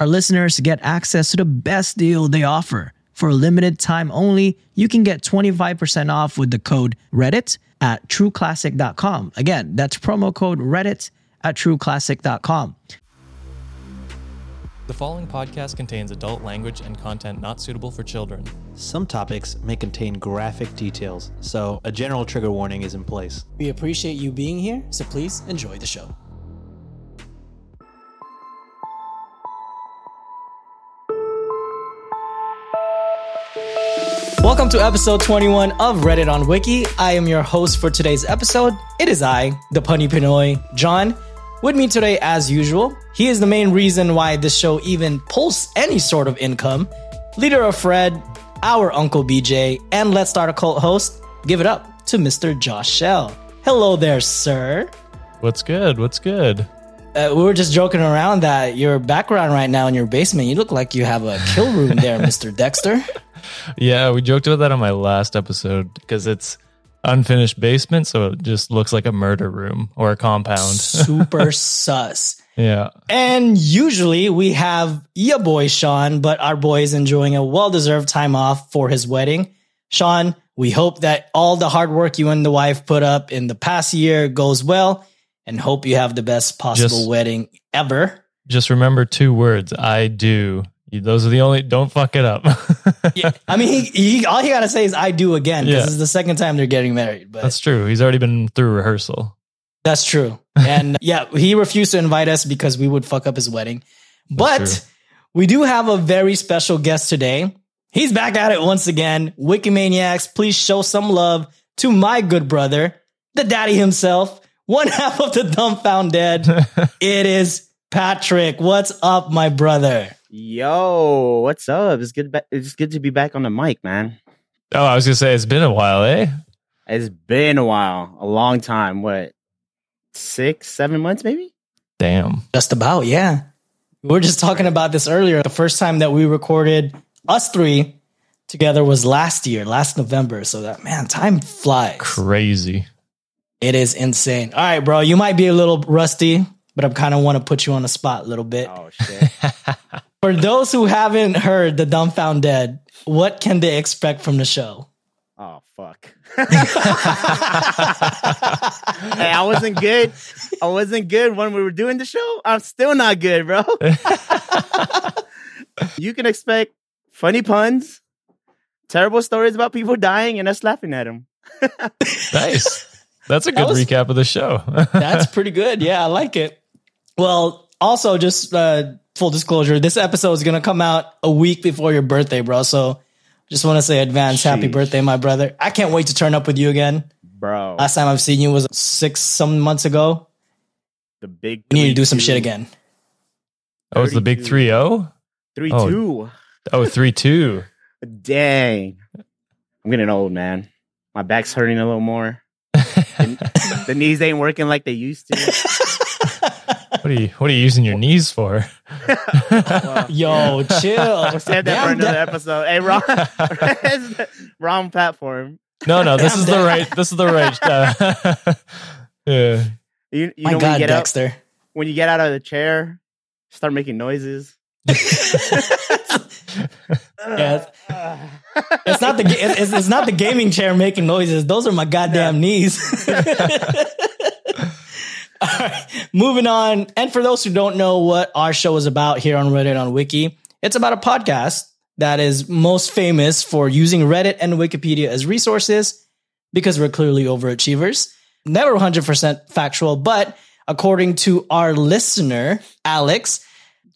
Our listeners get access to the best deal they offer. For a limited time only, you can get 25% off with the code Reddit at trueclassic.com. Again, that's promo code Reddit at trueclassic.com. The following podcast contains adult language and content not suitable for children. Some topics may contain graphic details, so a general trigger warning is in place. We appreciate you being here, so please enjoy the show. Welcome to episode 21 of Reddit on Wiki. I am your host for today's episode. It is I, the punny Pinoy, John. With me today, as usual, he is the main reason why this show even pulls any sort of income. Leader of Fred, our Uncle BJ, and Let's Start a Cult host, give it up to Mr. Josh Shell. Hello there, sir. What's good? What's good? Uh, we were just joking around that your background right now in your basement, you look like you have a kill room there, Mr. Dexter. Yeah, we joked about that on my last episode because it's unfinished basement, so it just looks like a murder room or a compound. Super sus. yeah. And usually we have your boy Sean, but our boy is enjoying a well deserved time off for his wedding. Sean, we hope that all the hard work you and the wife put up in the past year goes well and hope you have the best possible Just- wedding ever. Just remember two words I do. Those are the only, don't fuck it up. Yeah, I mean, he, he all he got to say is "I do" again because Yeah. this is the second time they're getting married. But That's true. He's already been through rehearsal. That's true. And yeah, he refused to invite us because we would fuck up his wedding. But we do have a very special guest today. He's back at it once again. Wikimaniacs, please show some love to my good brother, the daddy himself, one half of the dumbfound dead. it is Patrick. What's up, my brother? Yo, what's up? It's good. Ba- it's good to be back on the mic, man. Oh, I was going to say, it's been a while, eh? It's been a while, a long time. What, six, seven months, maybe? Damn. Just about, yeah. We were just talking about this earlier. The first time that we recorded us three together was last year, last November. So that man, time flies. Crazy. It is insane. All right, bro. You might be a little rusty, but I kind of want to put you on the spot a little bit. Oh shit! For those who haven't heard the Dumbfounded, what can they expect from the show? oh fuck! hey, I wasn't good. I wasn't good when we were doing the show. I'm still not good, bro. you can expect funny puns, terrible stories about people dying, and us laughing at them. Nice. That's a That good was- recap of the show. That's pretty good. Yeah, I like it. Well, also, just uh, full disclosure, this episode is going to come out a week before your birthday, bro. So just want to say advance happy birthday, my brother. I can't wait to turn up with you again. Bro, Last time I've seen you was six some months ago. the big. We need to do some 3-2. shit again. oh, it's the big 3 0? Three Oh. two. Oh, 3 2. Dang. I'm getting old, man. My back's hurting a little more. The, the knees ain't working like they used to. What are you What are you using your knees for? Yo, chill. We'll save that Damn, for another that- episode. Hey, wrong, wrong platform. No, no, this Damn, is the right. This is the right. Uh, yeah. You, you My know when God, you get out Dexter. when you get out of the chair, start making noises. Yeah, it's, it's not the it's, it's not the gaming chair making noises. Those are my goddamn knees. All right, moving on. And for those who don't know what our show is about here on Reddit on Wiki, it's about a podcast that is most famous for using Reddit and Wikipedia as resources because we're clearly overachievers. Never 100% factual, but according to our listener, Alex,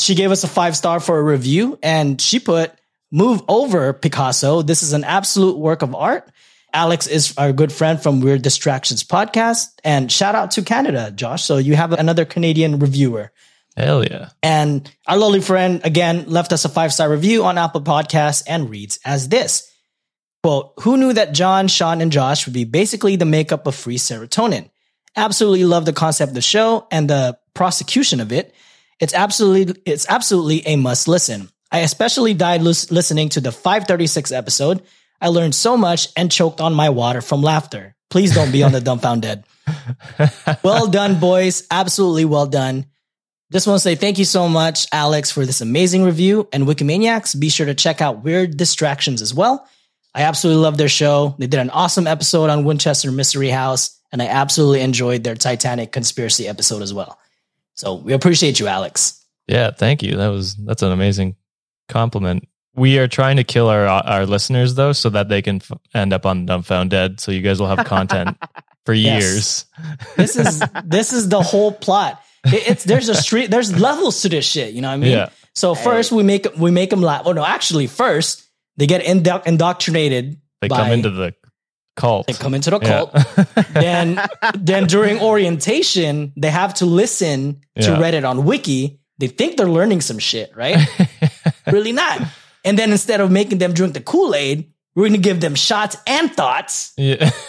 she gave us a five star for a review and she put, Move over, Picasso. This is an absolute work of art. Alex is our good friend from Weird Distractions podcast. And shout out to Canada, Josh. So you have another Canadian reviewer. Hell yeah. And our lovely friend again left us a five star review on Apple Podcasts and reads as this quote, Who knew that John, Sean, and Josh would be basically the makeup of free serotonin? Absolutely love the concept of the show and the prosecution of it. It's absolutely it's absolutely a must listen. I especially died lis- listening to the 536 episode. I learned so much and choked on my water from laughter. Please don't be on the dumbfounded. well done, boys. Absolutely well done. Just want to say thank you so much, Alex, for this amazing review. And Wikimaniacs, be sure to check out Weird Distractions as well. I absolutely love their show. They did an awesome episode on Winchester Mystery House, and I absolutely enjoyed their Titanic conspiracy episode as well. So we appreciate you, Alex. Yeah, thank you. That was that's an amazing compliment. We are trying to kill our our listeners though, so that they can f- end up on Dumbfound Dead. So you guys will have content for years. This is this is the whole plot. It- it's there's a street there's levels to this shit. You know what I mean? Yeah. So first we make we make them laugh. Oh no, actually first they get indo- indoctrinated. They by- come into the cult. they come into the Yeah. cult. then then during orientation they have to listen to Yeah. Reddit on Wiki. They think they're learning some shit, right? really not. And then instead of making them drink the Kool Aid, we're gonna give them shots and thoughts. yeah.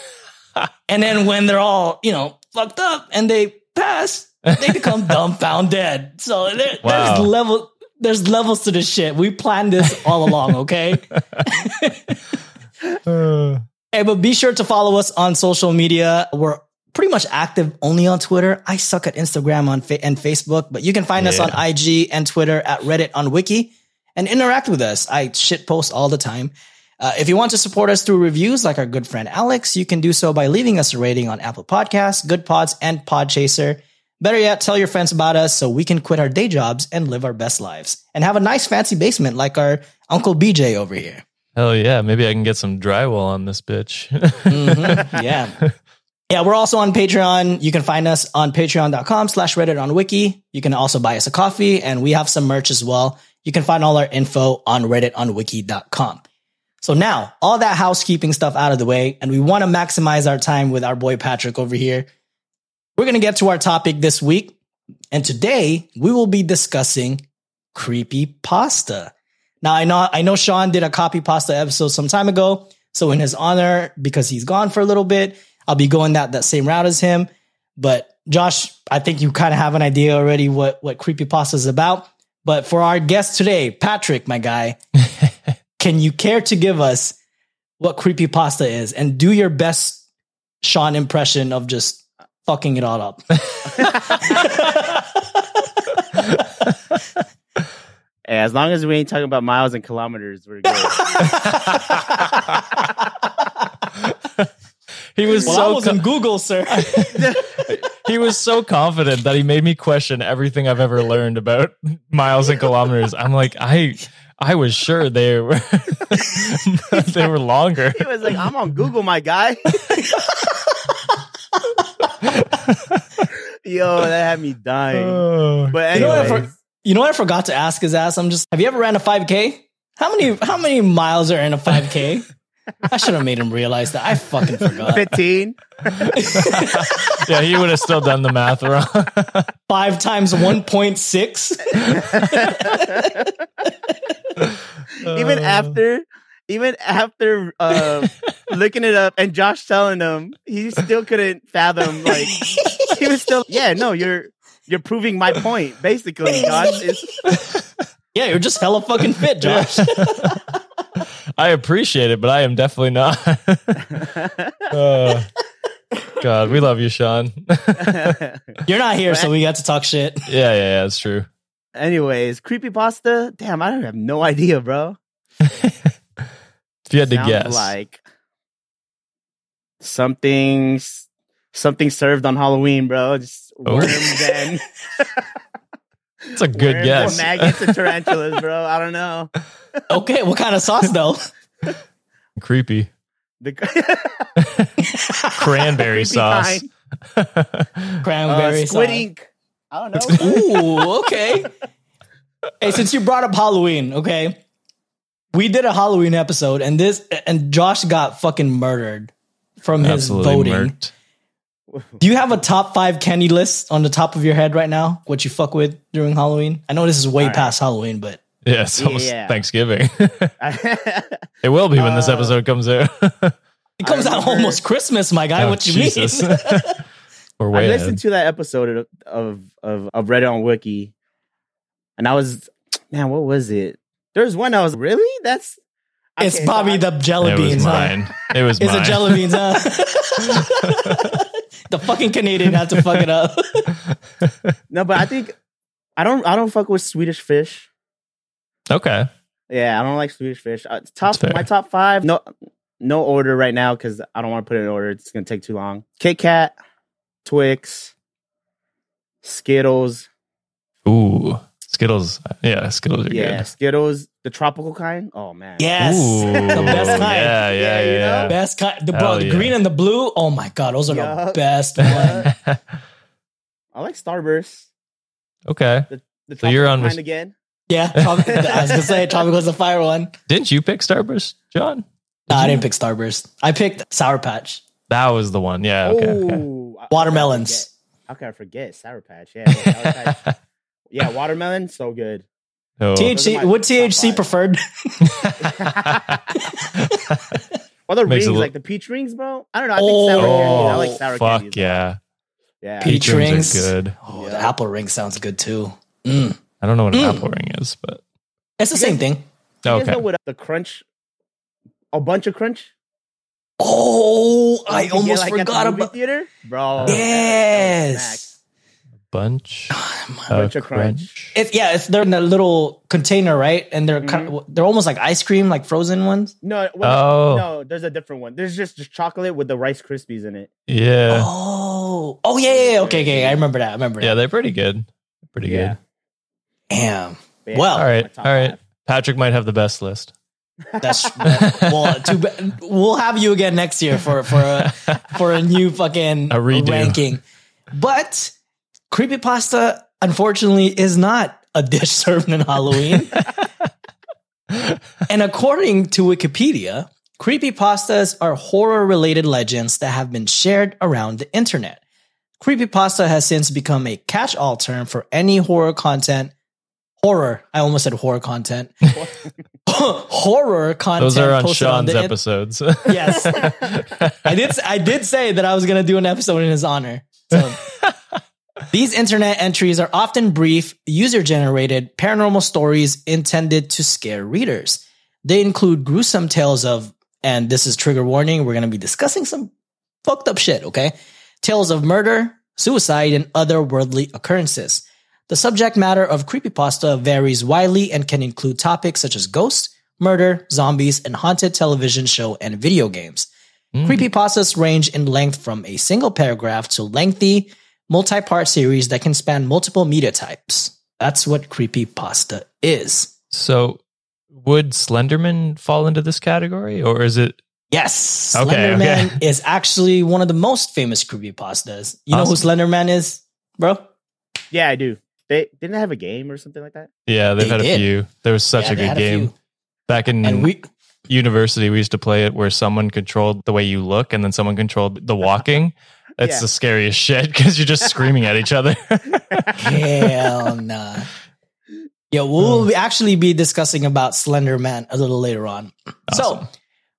And then when they're all, you know, fucked up and they pass, they become dumbfounded. So there, Wow. there's level there's levels to this shit. We planned this all along, okay? Uh, Hey, but be sure to follow us on social media. We're pretty much active only on Twitter. I suck at Instagram on fa- and Facebook, but you can find us on IG and Twitter at Reddit on Wiki and interact with us. I shit post all the time. Uh, if you want to support us through reviews like our good friend Alex, you can do so by leaving us a rating on Apple Podcasts, Good Pods, and Podchaser. Better yet, tell your friends about us so we can quit our day jobs and live our best lives and have a nice fancy basement like our Uncle BJ over here. Hell yeah. Maybe I can get some drywall on this bitch. Mhm. Yeah. Yeah, we're also on Patreon. You can find us on patreon.com slash Reddit on Wiki. You can also buy us a coffee and we have some merch as well. You can find all our info on redditonwiki.com. So now all that housekeeping stuff out of the way, and we want to maximize our time with our boy Patrick over here. We're going to get to our topic this week. And today we will be discussing creepy pasta. Now I know I know Sean did a copy pasta episode some time ago. So in his honor, because he's gone for a little bit, I'll be going that that same route as him. But Josh, I think you kind of have an idea already what what creepy pasta is about. But for our guest today, Patrick, my guy, can you care to give us what creepy pasta is and do your best Sean impression of just fucking it all up? Hey, as long as we ain't talking about miles and kilometers, we're good. he was Well, so I was co- in Google, sir. he was so confident that he made me question everything I've ever learned about miles and kilometers. I'm like, I I was sure they were they were longer. he was like, "I'm on Google, my guy." Yo, that had me dying. Oh. But You know what I anyway, for- You know what I forgot to ask his ass? I'm just have you ever ran a 5K? How many how many miles are in a 5K? I should have made him realize that. I fucking forgot. fifteen. yeah, he would have still done the math wrong. Five times 1.6. even after, even after uh, looking it up and Josh telling him, he still couldn't fathom. Like he was still, yeah, no, you're you're proving my point. Basically, Josh is Yeah, you're just hella fucking fit, Josh. I appreciate it, but I am definitely not. Uh, God, we love you, Sean. You're not here, so we got to talk shit. yeah, yeah, that's true. Anyways, creepy pasta. Damn, I have no idea, bro. If you had to guess, like something something served on Halloween, bro. Just Oh. worms and it's a good worms guess. and maggots and tarantulas, bro. I don't know. Okay, what kind of sauce though? Creepy The cranberry creepy sauce. kind. Cranberry uh, squid sauce. ink. I don't know. Ooh, okay. hey, since you brought up Halloween, okay, we did a Halloween episode, and this and Josh got fucking murdered from his Absolutely voting. murked. Do you have a top five candy list on the top of your head right now? What you fuck with during Halloween? I know this is way All right. past Halloween, but Yeah, it's almost Yeah. Thanksgiving. it will be when this Uh, episode comes out. it comes out almost Christmas, my guy. Oh, what you Jesus. mean? We're I way listened ahead. to that episode of, of of of Reddit on Wiki, and I was, man, what was it? There's one I was really. That's it's Bobby so I- the jelly It was beans. huh? mine. It was It's mine. a jelly beans, huh? The fucking Canadian had to fuck it up. no, but I think I don't. I don't fuck with Swedish fish. okay. Yeah, I don't like Swedish fish. Uh, That's top fair. my top five. No, no order right now because I don't want to put it in order. It's gonna take too long. Kit Kat, Twix, Skittles. Ooh. Skittles. Yeah, Skittles are Yeah, good. Yeah, Skittles, the tropical kind. Oh man. Yes, Ooh. the best kind. Yeah, yeah, Yeah, you yeah. know? Best kind. The, bro, the yeah. green and the blue. Oh my god, those are the best ones. I like Starburst. okay. The So you're tropical on kind with- again. Yeah, tropic, I was gonna say tropical is the fire one. Didn't you pick Starburst, John? No, I didn't pick Starburst. I picked Sour Patch, That was the one. Yeah. Okay. okay. Ooh, I- watermelons. How can I forget Sour Patch? Yeah, Sour Patch. yeah, watermelon, so good. Oh. THC. What THC five. preferred? Other Makes rings, it look- like the peach rings, bro. I don't know. I think sour Oh, candy. I like sour fuck candy. yeah. Yeah. Peach Peach rings rings. are good. Oh, Yeah. the apple ring sounds good too. Mm. I don't know what an Mm. apple ring is, but It's the You same guys- thing. You guys okay. know what the crunch? A bunch of crunch. Oh, I You can get, almost like, at the forgot movie about. theater, bro. that- that Yes. Bunch Bunch of of crunch. crunch. If yeah, if they're in a little container, right, and they're kind Mm-hmm. of, they're almost like ice cream, like frozen ones. No, well, Oh. no, there's a different one. There's just, just chocolate with the Rice Krispies in it. Yeah. Oh, oh yeah, yeah, yeah. Okay, okay. I remember that. I remember Yeah, that. they're pretty good. Pretty Yeah. good. Damn, yeah, Well, all right, all right. five. Patrick might have the best list. that's well. Too bad. We'll have you again next year for for a for a new fucking A ranking. But creepypasta, unfortunately, is not a dish served in Halloween. and according to Wikipedia, creepypastas are horror related legends that have been shared around the internet. Creepypasta has since become a catch all term for any horror content. Horror. I almost said horror content. horror content. Those are on Sean's in- episodes. Yes. I did. I did say that I was going to do an episode in his honor. So these internet entries are often brief, user-generated paranormal stories intended to scare readers. They include gruesome tales of, and this is trigger warning. We're going to be discussing some fucked up shit. Okay, tales of murder, suicide, and other worldly occurrences. The subject matter of creepypasta varies widely and can include topics such as ghosts, murder, zombies, and haunted television show and video games. Hmm. Creepypastas range in length from a single paragraph to lengthy, multi-part series that can span multiple media types. That's what creepypasta is. so, would Slenderman fall into this category, or is it? Yes, Okay, Slenderman okay. is actually one of the most famous creepypastas. You know who Slenderman is, bro? Yeah, I do. They didn't they have a game or something like that. Yeah, they've They had a few. There was such Yeah, a good had a game back in And we, university. We used to play it where someone controlled the way you look, and then someone controlled the walking. It's Yeah. the scariest shit because you're just screaming at each other. hell nah. Yeah, we'll be- actually be discussing about Slender Man a little later on. So,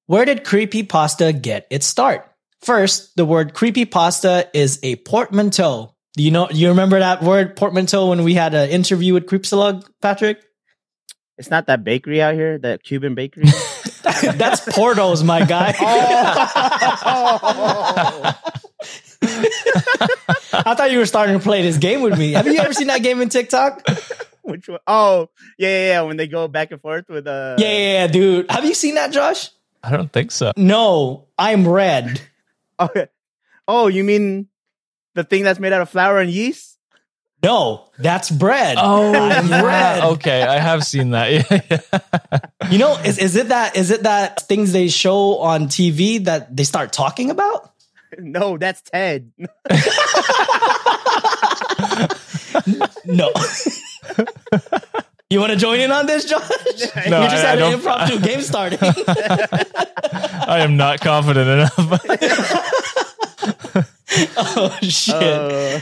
where did creepypasta get its start? First, the word creepypasta is a portmanteau. Do you know? You remember that word portmanteau when we had an interview with Creepsalug, Patrick? It's not that bakery out here, that Cuban bakery. That's Portos, my guy. oh. I thought you were starting to play this game with me. Have you ever seen that game in TikTok? Which Which one? Oh, yeah, yeah, yeah. When they go back and forth with uh Yeah, yeah, yeah, dude. Have you seen that, Josh? I don't think so. No, I'm red. Oh, oh, you mean the thing that's made out of flour and yeast? No, that's bread. Oh, I'm yeah. Okay, I have seen that. Yeah, yeah. You know, is is it that is it that things they show on TV that they start talking about? No, that's Ted. No. you want to join in on this, Josh? No, we just I- I had an don't- impromptu game starting. I am not confident enough. oh shit. Uh,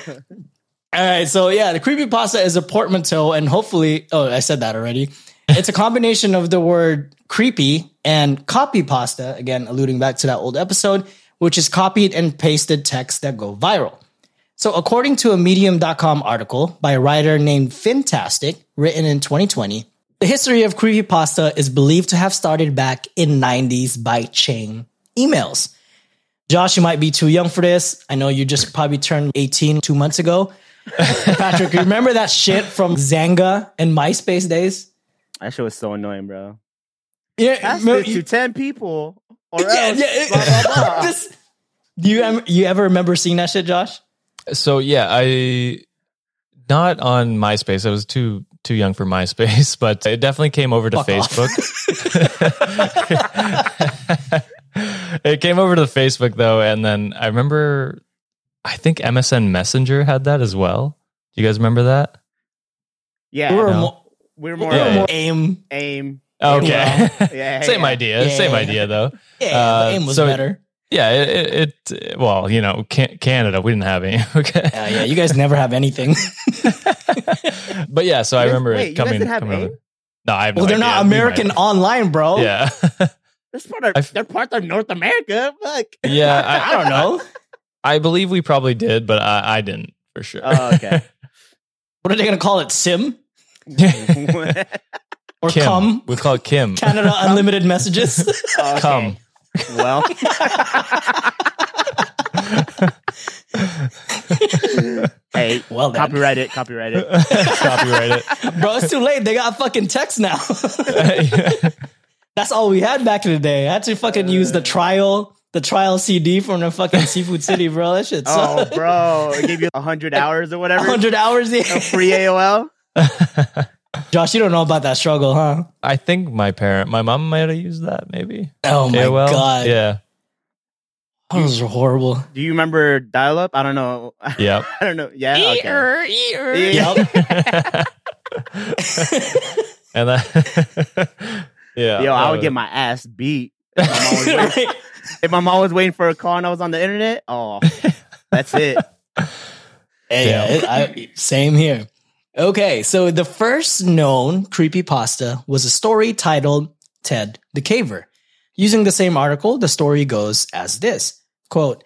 All right, so yeah, the creepy pasta is a portmanteau, and hopefully, oh, I said that already. It's a combination of the word creepy and copy pasta, again, alluding back to that old episode, which is copied and pasted text that go viral. So, according to a Medium.com article by a writer named Fintastic, written in 2020, the history of creepypasta is believed to have started back in 90s by chain emails. Josh, you might be too young for this. I know you just probably turned 18 two months ago. Patrick, remember that shit from Xanga and MySpace days? that shit was so annoying, bro. Yeah, Pass remember- this to ten people, or yeah, else. yeah, blah, blah, blah. This- do you em- you ever remember seeing that shit, Josh? so yeah, I not on MySpace. I was too too young for MySpace, but it definitely came over to Fuck. Facebook. it came over to Facebook though, and then I remember I think MSN Messenger had that as well. Do you guys remember that? yeah, we were no. more, we were we more were Yeah, more aim. aim. Okay. Yeah, same yeah. idea. Yeah, same yeah. idea though. Yeah, Uh, the aim was so- better. Yeah, it, it, it well, you know, Can- Canada, we didn't have any. Okay. Yeah, yeah, you guys never have anything. but yeah, so I remember wait, it you guys coming. didn't have coming No, I have well, no they're not idea. We American might- online, bro. Yeah. That's part of, I f- they're part of North America. Fuck. yeah. I don't know. I believe we probably did, but I, I didn't for sure. Oh, okay. What are they gonna call it? Sim or Kim. cum? We call it Kim. Canada Unlimited Messages. Okay. Come. Well, hey, well, then. copyright it. Copyright it. Copyright it. bro, it's too late. They got fucking text now. That's all we had back in the day. I had to fucking use the trial, the trial CD from the fucking Seafood City, bro. That shit Oh, bro, it gave you hundred hours or whatever. 100 hours. A Yeah. free AOL. Josh, you don't know about that struggle, huh? I think my parent, my mom might have used that maybe. Oh my AOL? god. Yeah. Those are horrible. Do you remember dial up? I don't know. Yep. I don't know. Yeah. Okay. Yeah. Yep. and that. yeah. Yo, I uh, would get my ass beat. If my, mom was waiting, if my mom was waiting for a call and I was on the internet, oh, that's it. Hey, yeah, it- I- same here. Okay, so the first known creepypasta was a story titled Ted the Caver. Using the same article, the story goes as this quote,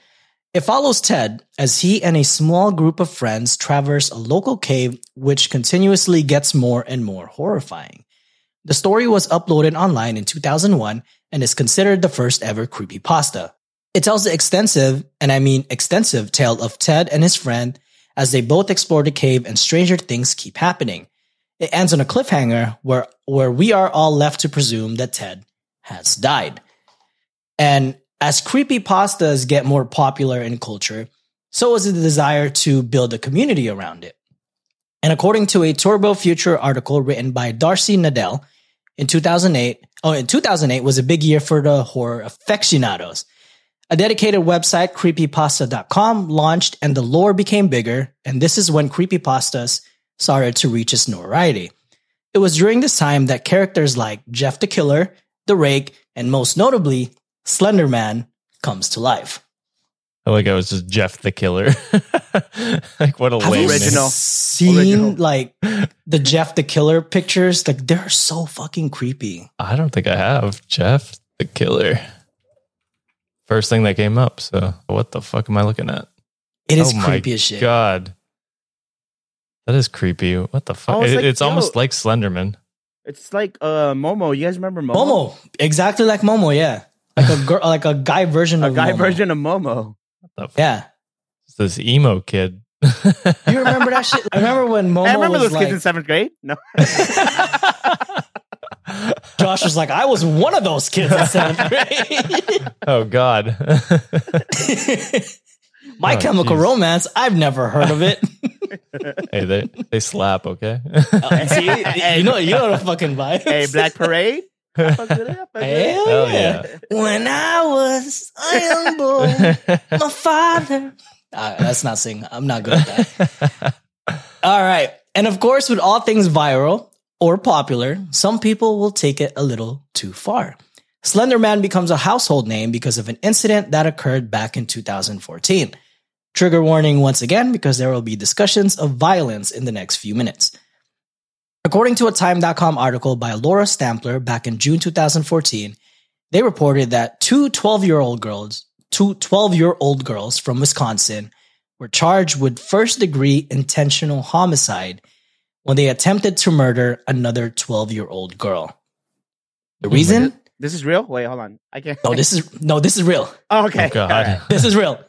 It follows Ted as he and a small group of friends traverse a local cave, which continuously gets more and more horrifying. The story was uploaded online in 2001 and is considered the first ever creepypasta. It tells the extensive, and I mean extensive, tale of Ted and his friend as they both explore the cave and stranger things keep happening. It ends on a cliffhanger where, where we are all left to presume that Ted has died. And as creepy pastas get more popular in culture, so is the desire to build a community around it. And according to a Turbo Future article written by Darcy Nadell in 2008, oh, in 2008 was a big year for the horror aficionados. A dedicated website, creepypasta.com, launched and the lore became bigger, and this is when creepypastas started to reach its notoriety. It was during this time that characters like Jeff the Killer, The Rake, and most notably, Slender Man comes to life. I like I was just Jeff the Killer. like what a Have lame you name. Original. seen Original. like the Jeff the Killer pictures? Like they're so fucking creepy. I don't think I have Jeff the Killer. First thing that came up. So what the fuck am I looking at? It is oh my creepy as shit. God, that is creepy. What the fuck? Oh, it's It- like- it's almost like Slenderman. It's like uh Momo. You guys remember Momo? Momo, exactly like Momo, yeah, like a girl, like a guy version of Momo. A guy Momo. version of Momo. What the fuck? Yeah, It's this emo kid. You remember that shit? I remember when Momo I remember was those like, kids in seventh grade. No, Josh was like, I was one of those kids in seventh grade. oh God. My Oh, Chemical jeez. Romance. I've never heard of it. hey, they they slap. Okay. Uh, see, you know, you know the fucking vibe. hey, Black Parade. I fuck with it, I fuck with it. Hell Hell yeah. yeah. When I was a young boy, my father. Uh, that's not sing. I'm not good at that. all right. And of course, with all things viral or popular, some people will take it a little too far. Slender Man becomes a household name because of an incident that occurred back in 2014. Trigger warning once again because there will be discussions of violence in the next few minutes. According to a Time.com article by Laura Stampler back in June 2014, they reported that two 12 year old girls, two 12 year old girls from Wisconsin were charged with first degree intentional homicide when they attempted to murder another 12 year old girl. The reason? This is real. Wait, hold on. I can't. No, this is no, this is real. Oh, okay. Oh God. All right. This is real.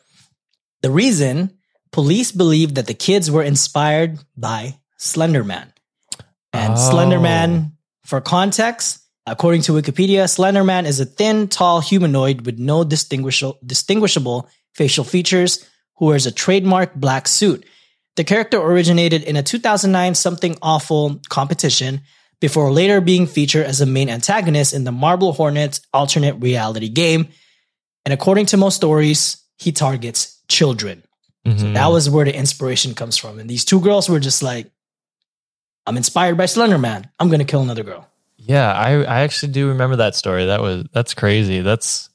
The reason police believe that the kids were inspired by Slender Man. And Oh. Slender Man, for context, according to Wikipedia, Slender Man is a thin, tall humanoid with no distinguishable, distinguishable facial features who wears a trademark black suit. The character originated in a 2009 Something Awful competition before later being featured as a main antagonist in the Marble Hornets alternate reality game. And according to most stories, he targets children. Mhm. That was where the inspiration comes from. And these two girls were just like, I'm inspired by Slender Man. I'm going to kill another girl. Yeah, I I actually do remember that story. That was that's crazy. That's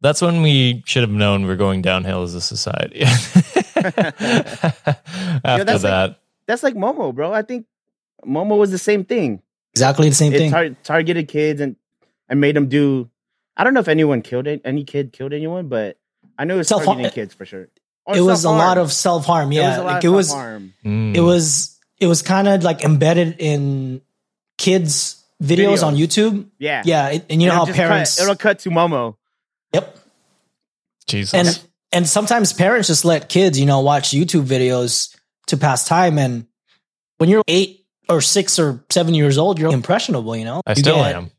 that's when we should have known we're going downhill as a society. After that's like- that, That's like Momo, bro. I think Momo was the same thing. Exactly the same It thing. tar- targeted kids and and made them do. I don't know if anyone killed it. Any kid killed anyone, but I know it was Self-harm- targeting kids for sure. Or it was a lot of self harm. It Yeah. was a lot like of it was. Mm. it was, it was kind of like embedded in kids' videos, Videos. on YouTube. Yeah, Yeah. it- and you know It'll how just cut- parents, it'll cut to Momo. yep. Jesus. And, and sometimes parents just let kids, you know, watch YouTube videos to pass time. And when you're eight or six or seven years old, you're impressionable, you know? I You still get- am.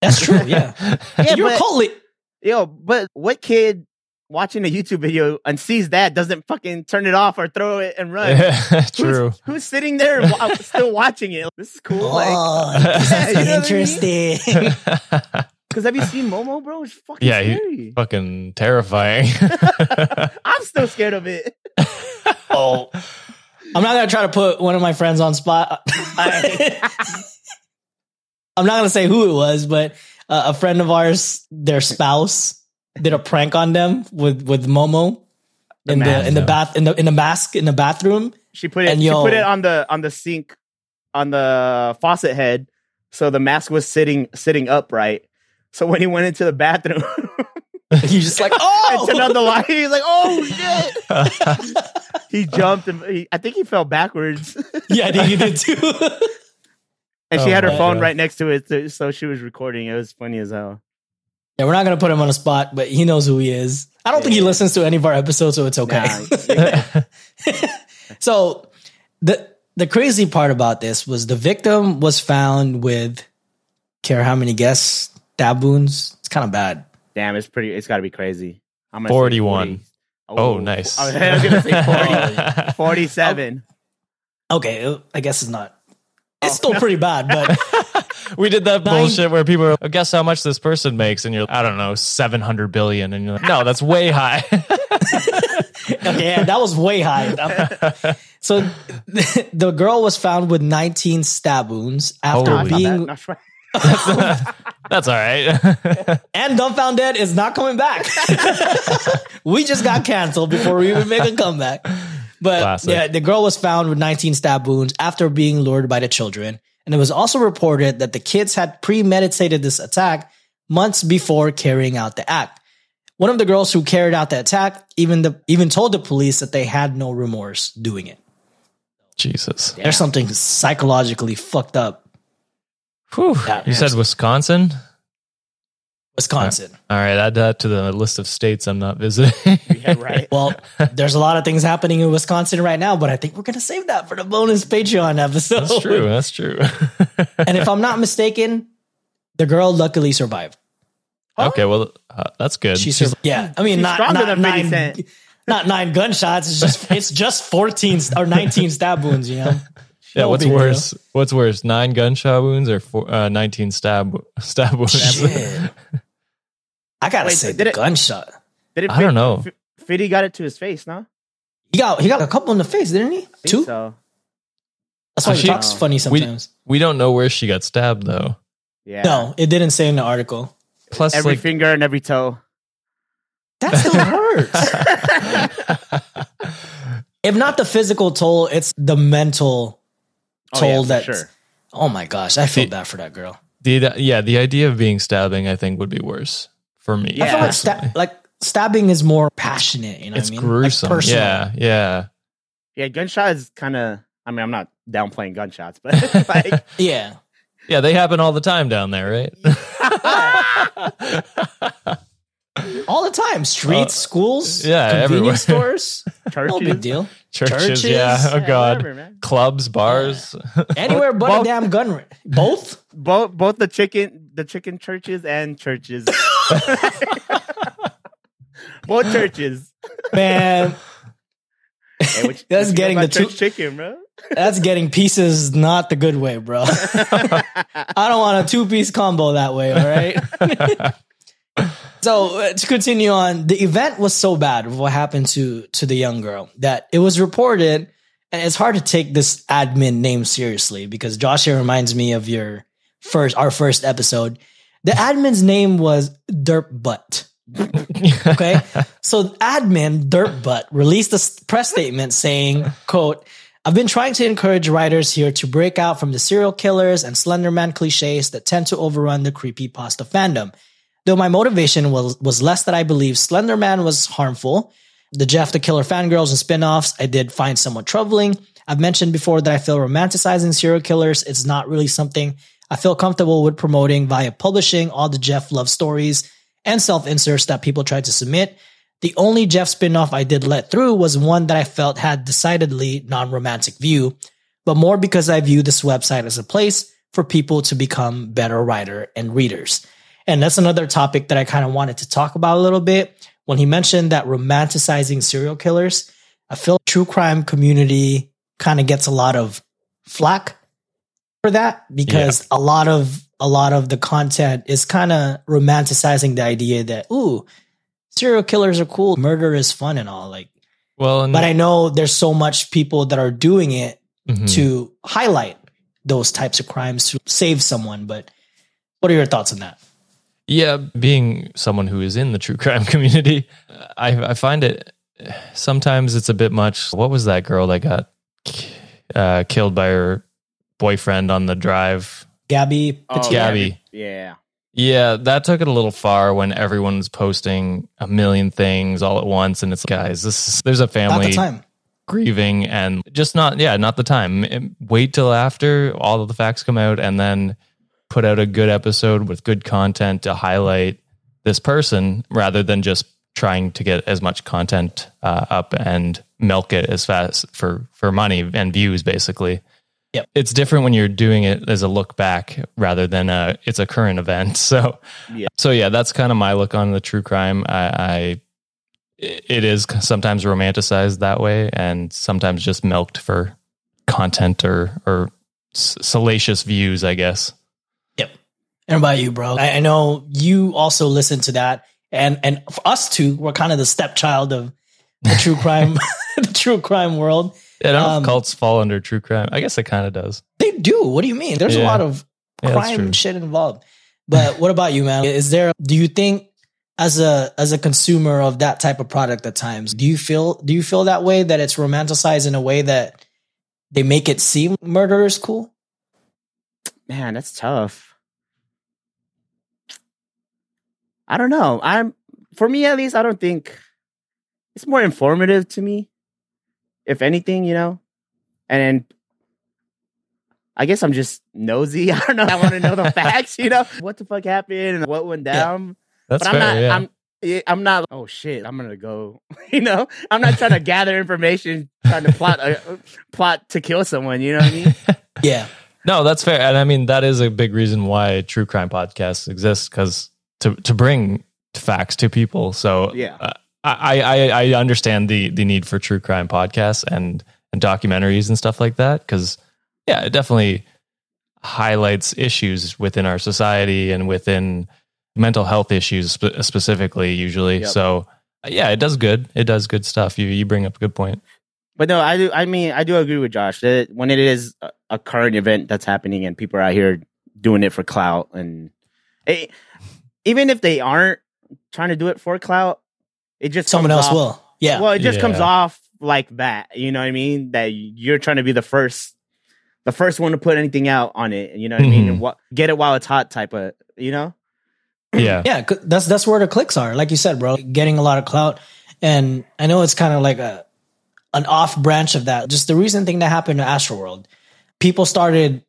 That's true. Yeah. Yeah, you're a cult leader. Yo, but what kid watching a YouTube video and sees that doesn't fucking turn it off or throw it and run? Who's- True. Who's, sitting there and wa- still watching it? This is cool. Like, Oh, Yeah, you know I mean? Interesting. because have you seen Momo, bro? It's fucking Yeah, he- scary. Fucking terrifying. I'm still scared of it. oh, I'm not gonna try to put one of my friends on spot. I, am not gonna say who it was, but uh, a friend of ours, their spouse, did a prank on them with with Momo in the in the bath in the in the mask in the bathroom. She put it. And she yo- put it on the on the sink on the faucet head, so the mask was sitting sitting upright. So when he went into the bathroom He's just like, and oh, turned on the oh! light, he's like, "Oh shit!" He jumped and he, I think he fell backwards. yeah, I think he did too. and she Oh had her phone God. right next to it, so, so she was recording. It was funny as hell. yeah, we're not gonna put him on the spot, but he knows who he is. I don't think he Yeah. listens to any of our episodes, so it's okay. Nah, So the the crazy part about this was the victim was found with care how many guess stab wounds. It's kind of bad. damn, it's pretty. It's got to be crazy. I'm gonna say 41. 40. Oh, nice. I was gonna say 40. 47. Okay, I guess it's not. It's Oh, still no. pretty bad, but we did that Nine- bullshit where people are, "Oh, guess how much this person makes, and you're, I don't know, seven hundred billion, and you're like, no, that's way high. okay, yeah, that was way high. So the girl was found with 19 stab wounds after Holy. Not being Not that's all right. and Dumb Found Dead is not coming back. we just got canceled before we even make a comeback. But Classic. yeah, the girl was found with 19 stab wounds after being lured by the children. And it was also reported that the kids had premeditated this attack months before carrying out the act. One of the girls who carried out the attack even the even told the police that they had no remorse doing it. Jesus. There's something psychologically fucked up. Whew. Yeah, you said Wisconsin? Wisconsin. All right, add that to the list of states I'm not visiting. Yeah, right. Well, there's a lot of things happening in Wisconsin right now, but I think we're gonna save that for the bonus Patreon episode. That's true. That's true. And if I'm not mistaken, the girl luckily survived. okay, well, uh, that's good. She She's- survived. Yeah, I mean, she's not, stronger not than nine, Cent. not nine gunshots. It's just it's just 14 or 19 stab wounds. You know. Yeah, what's big deal. worse? What's worse, nine gunshot wounds or four, uh, 19 stab stab wounds? Shit. I gotta Wait, say did the it- gunshot. Did it I don't know. F- Fitty got it to his face, no? He got he got a couple in the face, didn't he? I think Two. So That's why Oh, she- talks funny sometimes. we don't know where she got stabbed though. yeah. No, it didn't say in the article. Plus, Every like, finger and every toe. That still hurts. if not the physical toll, it's the mental Oh, yeah, that. sure. Oh my gosh, I feel See- bad for that girl. the yeah, the idea of being stabbing, I think, would be worse for me. Yeah. I feel like, sta- like stabbing is more passionate. You know, it's what I mean? gruesome. Like personal. yeah, yeah. Yeah, gunshot is kind of. I mean, I'm not downplaying gunshots, but like, yeah. Yeah, they happen all the time down there, right? All the time, streets, Uh, schools, yeah, everywhere. convenience stores. churches, No big deal. Churches, Churches, yeah. Oh yeah, god. whatever. Clubs, bars. Anywhere but a damn gun. ra- Both. Both both the chicken the chicken churches and churches. both churches. Man, Hey, what you- That's what you know getting the two- church chicken, bro. that's getting pieces not the good way, bro. I don't want a two piece combo that way. All right. So uh, to continue on, the event was so bad of what happened to to the young girl that it was reported, and it's hard to take this admin name seriously because Josh here reminds me of your first our first episode. The admin's name was Derp Butt. Okay. so admin Derp Butt released a press statement saying, quote, I've been trying to encourage writers here to break out from the serial killers and Slenderman cliches that tend to overrun the creepypasta fandom. Though my motivation was, was less that I believe Slenderman was harmful, the Jeff the Killer fangirls and spin-offs I did find somewhat troubling. I've mentioned before that I feel romanticizing serial killers is not really something I feel comfortable with promoting via publishing all the Jeff love stories and self-inserts that people tried to submit. The only Jeff spin-off I did let through was one that I felt had decidedly non-romantic view, but more because I view this website as a place for people to become better writer and readers. And that's another topic that I kind of wanted to talk about a little bit. When he mentioned that romanticizing serial killers, I feel true crime community kind of gets a lot of flack for that because a lot of a lot of the content is kind of romanticizing the idea that ooh serial killers are cool murder is fun and all like well, and but i know there's so much people that are doing it Mhm. to highlight those types of crimes to save someone but what are your thoughts on that Yeah, being someone who is in the true crime community, I, I find it sometimes it's a bit much. What was that girl that got uh, killed by her boyfriend on the drive? gabby Oh, Gabby. Yeah. Yeah, that took it a little far when everyone's posting a million things all at once, and it's guys, this is, there's a family the time grieving and just not yeah not the time wait till after all of the facts come out and then put out a good episode with good content to highlight this person rather than just trying to get as much content uh, up and milk it as fast for for money and views basically Yep. it's different when you're doing it as a look back rather than a it's a current event so Yeah. so yeah that's kind of my look on the true crime i, I it is sometimes romanticized that way and sometimes just milked for content or or salacious views i guess and about you bro I, I know you also listen to that and and for us two we're kind of the stepchild of the true crime the true crime world i don't know Um, if cults fall under true crime i guess it kind of does They do. What do you mean? There's a lot of crime true. and shit involved. But what about you, man? Is there do you think as a as a consumer of that type of product at times, do you feel do you feel that way that it's romanticized in a way that they make it seem murder is cool? Man, that's tough. I don't know. I'm for me at least, I don't think it's more informative to me. If anything, you know. And I guess I'm just nosy. I don't know. I want to know the facts, you know. What the fuck happened and what went Yeah. down. That's but I'm fair. not. yeah. I'm. yeah, I'm not. Oh shit! I'm gonna go. You know, I'm not trying to gather information, trying to plot a plot to kill someone. You know what I mean? Yeah. No, that's fair, and I mean that is a big reason why true crime podcasts exist because to to bring facts to people. So Yeah. uh, I, I I understand the the need for true crime podcasts and and documentaries and stuff like that because yeah, it definitely highlights issues within our society and within mental health issues spe- specifically usually. Yep. So yeah, it does good. It does good stuff. You you bring up a good point. But no, I do. I mean, I do agree with Josh that when it is a, a current event that's happening and people are out here doing it for clout, and it, even if they aren't trying to do it for clout, it just Someone else off- will. Yeah. Well, it just comes off like that. You know what I mean? That you're trying to be the first, the first one to put anything out on it. You know what I mean? And what get it while it's hot type of. You know? Yeah. Yeah, that's that's where the clicks are. Like you said, bro, getting a lot of clout. And I know it's kind of like a an off branch of that. Just the recent thing that happened to Astroworld. People started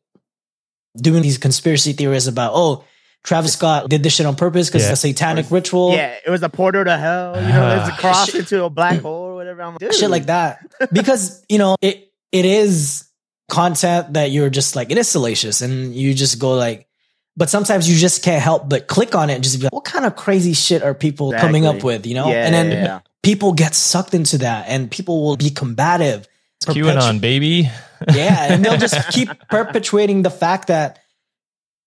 doing these conspiracy theories about, oh, Travis Scott did this shit on purpose because Yeah. it's a satanic ritual. Yeah, it was a portal to hell. You know, there's a uh-huh. cross into a black hole or whatever. I'm like, shit like that. Because, you know, it it is content that you're just like, it is salacious and you just go like, but sometimes you just can't help but click on it and just be like, what kind of crazy shit are people coming up with, you know? Yeah, and then yeah, yeah. people get sucked into that and people will be combative. QAnon, baby. Yeah. And they'll just keep perpetuating the fact that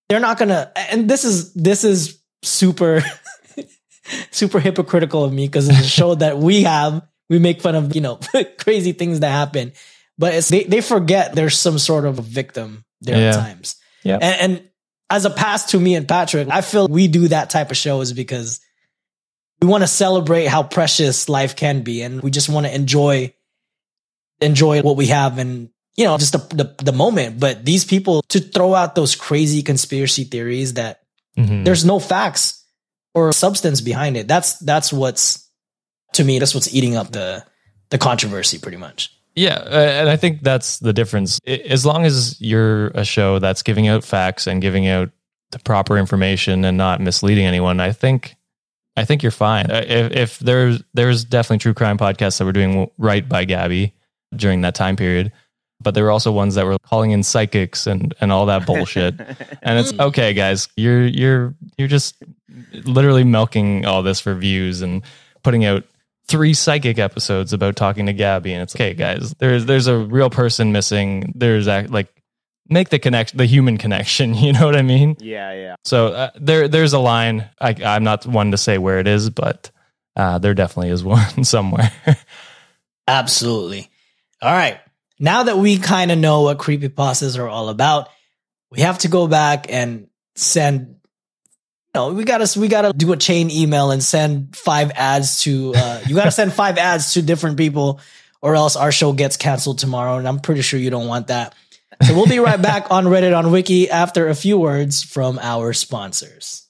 they're not gonna and this is this is super super hypocritical of me because it's a show that we have. We make fun of, you know, crazy things that happen. But it's they, they forget there's some sort of a victim there Yeah. at times. Yeah. And, and as a pass to me and Patrick, I feel we do that type of shows because we want to celebrate how precious life can be and we just want to enjoy enjoy what we have and you know just the, the the moment but these people to throw out those crazy conspiracy theories that Mhm. there's no facts or substance behind it that's that's what's to me that's what's eating up the the controversy pretty much Yeah, and I think that's the difference. As long as you're a show that's giving out facts and giving out the proper information and not misleading anyone, I think I think you're fine. Uh, If, if there's there's definitely true crime podcasts that were doing right by Gabby during that time period, but there were also ones that were calling in psychics and and all that bullshit. and it's okay, guys. You're you're you're just literally milking all this for views and putting out three psychic episodes about talking to Gabby, and it's okay, guys. There's there's a real person missing. There's act like make the connection, the human connection. You know what I mean? Yeah, yeah. So uh, there there's a line. I, I'm not one to say where it is, but uh, there definitely is one somewhere. absolutely all right now that we kind of know what creepy creepypastas are all about we have to go back and send no, we gotta we gotta do a chain email and send five ads to uh you gotta send five ads to different people or else our show gets canceled tomorrow and I'm pretty sure you don't want that. So we'll be right back on Reddit on Wiki after a few words from our sponsors.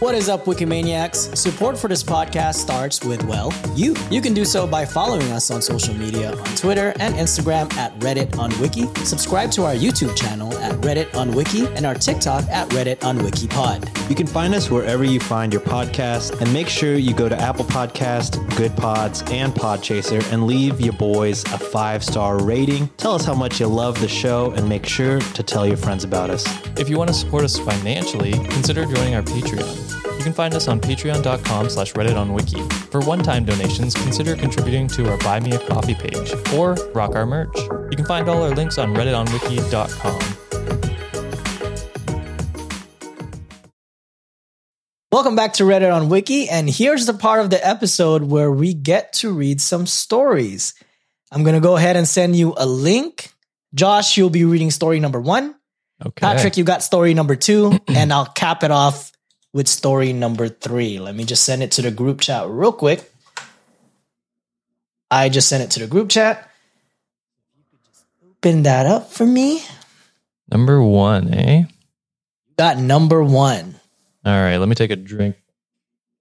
What is up, Wikimaniacs? Support for this podcast starts with, well, you. You can do so by following us on social media on Twitter and Instagram at Reddit on Wiki. Subscribe to our YouTube channel at Reddit on Wiki and our TikTok at Reddit on WikiPod. You can find us wherever you find your podcast, and make sure you go to Apple Podcast, Good Pods, and Podchaser and leave your boys a five star rating. Tell us how much you love the show, and make sure to tell your friends about us. if you want to support us financially, consider joining our Patreon. You can find us on patreon.com slash reddit on wiki. For one-time donations, consider contributing to our Buy Me a Coffee page or rock our merch. You can find all our links on redditonwiki.com. Welcome back to Reddit on Wiki, and here's the part of the episode where we get to read some stories. I'm gonna go ahead and send you a link. Josh, you'll be reading story number one. Okay. Patrick, you got story number two, and I'll cap it off with story number three. Let me just send it to the group chat real quick. I just sent it to the group chat. Open that up for me. Number one, eh? Got number one. All right, let me take a drink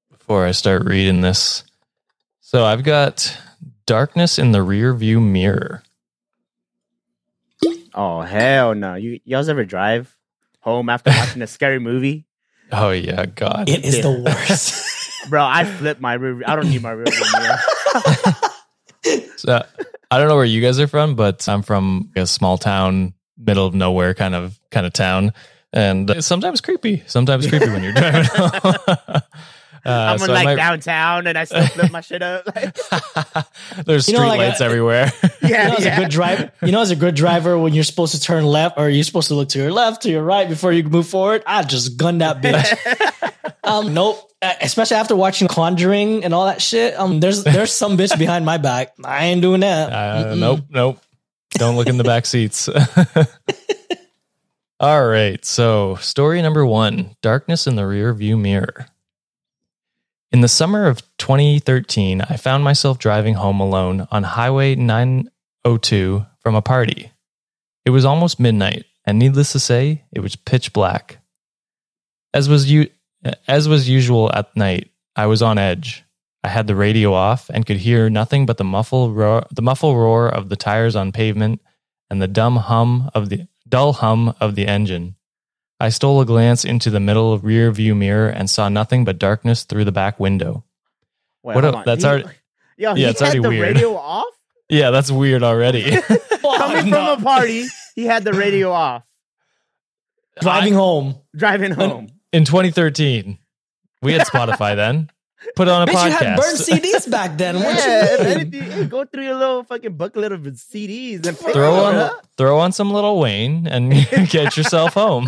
before I start reading this. So I've got darkness in the rear view mirror. Oh hell no! You y'all's ever drive home after watching a scary movie. Oh yeah, God. It is the worst. Bro, I flip my rear. I don't need my rear view mirror. So, I don't know where you guys are from, but I'm from a small town, middle of nowhere kind of kind of town, and it's sometimes creepy. Sometimes creepy when you're driving. home. Uh, I'm so in like might- downtown and I still flip my shit up. There's You know, like, lights uh, everywhere. yeah, you know, as yeah. a good driver, you know, as a good driver, when you're supposed to turn left or you're supposed to look to your left, to your right before you move forward, I just gun that bitch. um, nope. Uh, Especially after watching Conjuring and all that shit. Um, there's there's some bitch behind my back. I ain't doing that. Uh, nope, nope. Don't look in the back seats. All right. So, story number one Darkness in the rear view mirror. In the summer of 2013, I found myself driving home alone on Highway 902 from a party. It was almost midnight, and needless to say, it was pitch black. As was, u- as was usual at night, I was on edge. I had the radio off and could hear nothing but the muffle roar, the muffle roar of the tires on pavement and the dumb hum of the dull hum of the engine. I stole a glance into the middle rear view mirror and saw nothing but darkness through the back window. Wait, What a- that's He- already- Yo, Yeah, he it's had already the weird. radio off. Yeah, that's weird already. Coming from a party, he had the radio off. Driving home. Driving home. In 2013, we had Spotify then. Put on a Bitch, you had burned CDs back then. What Yeah, if you mean? anything, hey, go through your little fucking booklet of CDs and throw on up. throw on some Lil Wayne and get yourself home.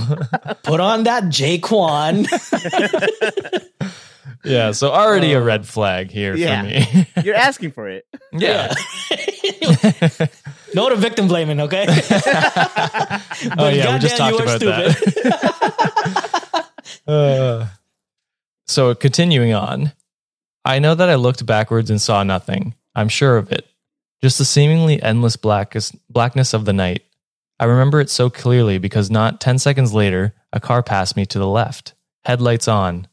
Put on that Jaquan. yeah, so already a red flag here Yeah. for me. You're asking for it. yeah. no to victim blaming, okay? oh But yeah, we just goddamn, talked you about were that. Uh, so continuing on, I know that I looked backwards and saw nothing. I'm sure of it. Just the seemingly endless blackness, blackness of the night. I remember it so clearly because not 10 seconds later, a car passed me to the left, headlights on.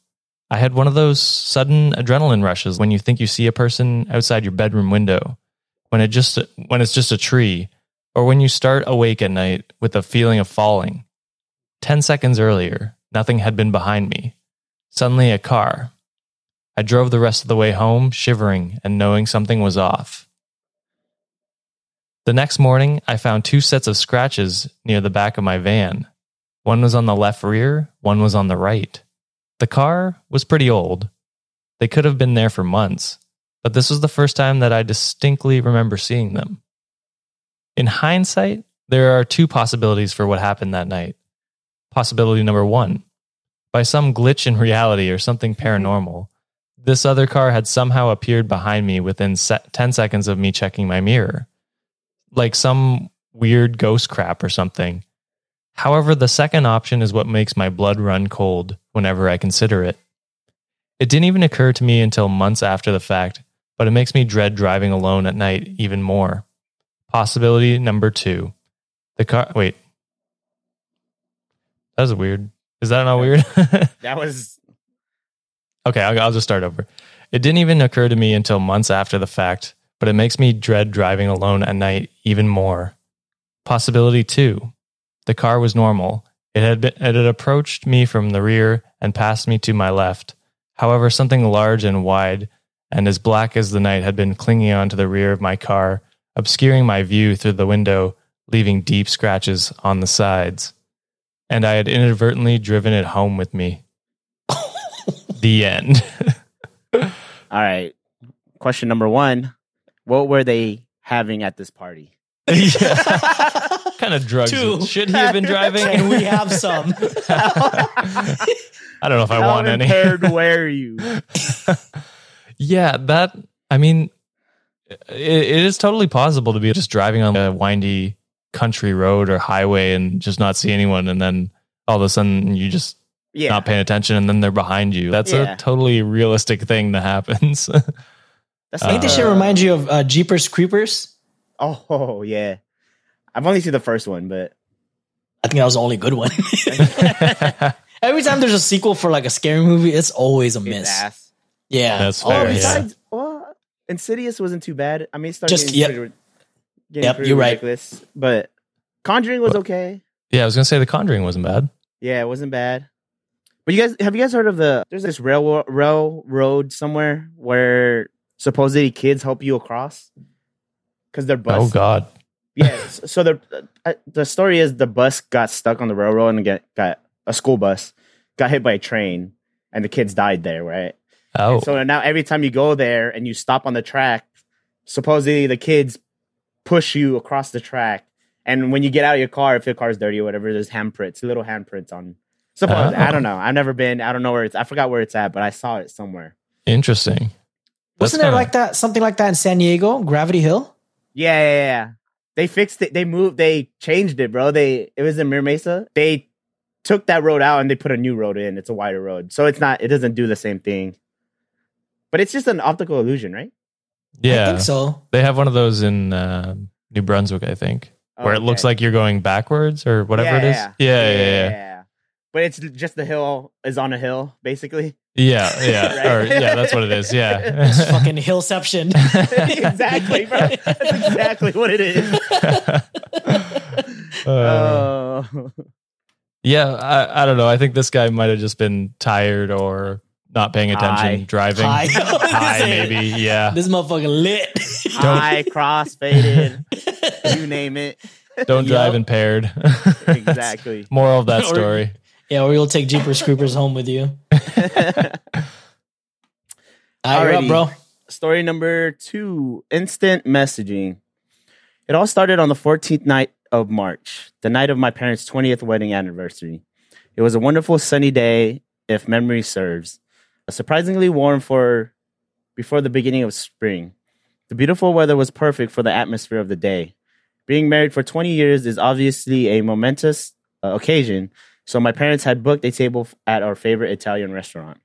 I had one of those sudden adrenaline rushes when you think you see a person outside your bedroom window, when it just when it's just a tree, or when you start awake at night with a feeling of falling. 10 seconds earlier, nothing had been behind me. Suddenly, a car. I drove the rest of the way home, shivering and knowing something was off. The next morning, I found two sets of scratches near the back of my van. One was on the left rear, one was on the right. The car was pretty old. They could have been there for months, but this was the first time that I distinctly remember seeing them. In hindsight, there are two possibilities for what happened that night. Possibility number one by some glitch in reality or something mm-hmm. paranormal, this other car had somehow appeared behind me within se- 10 seconds of me checking my mirror. Like some weird ghost crap or something. However, the second option is what makes my blood run cold whenever I consider it. It didn't even occur to me until months after the fact, but it makes me dread driving alone at night even more. Possibility number two. The car. Wait. That was weird. Is that not weird? That was okay, I'll, I'll just start over. It didn't even occur to me until months after the fact, but it makes me dread driving alone at night even more. Possibility two. The car was normal. It had been, it had approached me from the rear and passed me to my left. However, something large and wide and as black as the night had been clinging onto the rear of my car, obscuring my view through the window, leaving deep scratches on the sides. And I had inadvertently driven it home with me. the end. all right. Question number one: What were they having at this party? kind of drugs Two. should he have been driving? and we have some. I don't know if I want any. impaired were you? yeah, that. I mean, it, it is totally possible to be just driving on a windy country road or highway and just not see anyone, and then all of a sudden you just Yeah, not paying attention, and then they're behind you. That's Yeah. a totally realistic thing that happens. that's I think this shit reminds you of uh, Jeepers Creepers. Oh yeah, I've only seen the first one, but I think that was the only good one. Every time there's a sequel for like a scary movie, it's always a it's miss. ass. Yeah, That's Oh, fair, always. yeah. well, Insidious wasn't too bad. I mean, it started Just- getting yep. Getting Yep, pretty you're right. ridiculous, but Conjuring was okay. yeah, I was gonna say The Conjuring wasn't bad. Yeah, it wasn't bad. But you guys, have you guys heard of the? There's this railroad railroad somewhere where supposedly kids help you across because they're bus. Oh God. Yeah. so the uh, the story is the bus got stuck on the railroad and get got a school bus got hit by a train and the kids died there, right? Oh. So now every time you go there and you stop on the track, supposedly the kids push you across the track. And when you get out of your car, if your car's dirty or whatever, there's handprints, little handprints on. Suppose I Oh. don't know. I've never been. I don't know where it's. I forgot where it's at, but I saw it somewhere. Interesting. That's Wasn't there kinda- like that something like that in San Diego, Gravity Hill? Yeah, yeah, yeah. They fixed it. They moved. They changed it, bro. They it was in Mira Mesa. They took that road out and they put a new road in. It's a wider road, so it's not. It doesn't do the same thing. But it's just an optical illusion, right? I Yeah. think so. They have one of those in uh, New Brunswick, I think, where it looks like you're going backwards or whatever it is. Yeah, yeah, yeah, yeah. But it's just the hill is on a hill, basically. Yeah, yeah. Right? Or, yeah, that's what it is. Yeah, it's Yeah. fucking Hillception. exactly, bro. That's exactly what it is. Uh, Oh, yeah, I, I don't know. I think this guy might have just been tired or not paying attention High. driving. High. High, maybe. Yeah. This motherfucker lit. high, cross, faded, you name it. Don't drive Yup. impaired. Exactly. Moral of that Or- story. yeah, or you'll take Jeepers Creepers home with you. All right, Alrighty. bro. Story number two instant messaging. It all started on the 14th night of March, the night of my parents' 20th wedding anniversary. It was a wonderful sunny day, if memory serves. Surprisingly warm for before the beginning of spring. The beautiful weather was perfect for the atmosphere of the day. Being married for 20 years is obviously a momentous uh, occasion, so my parents had booked a table at our favorite Italian restaurant.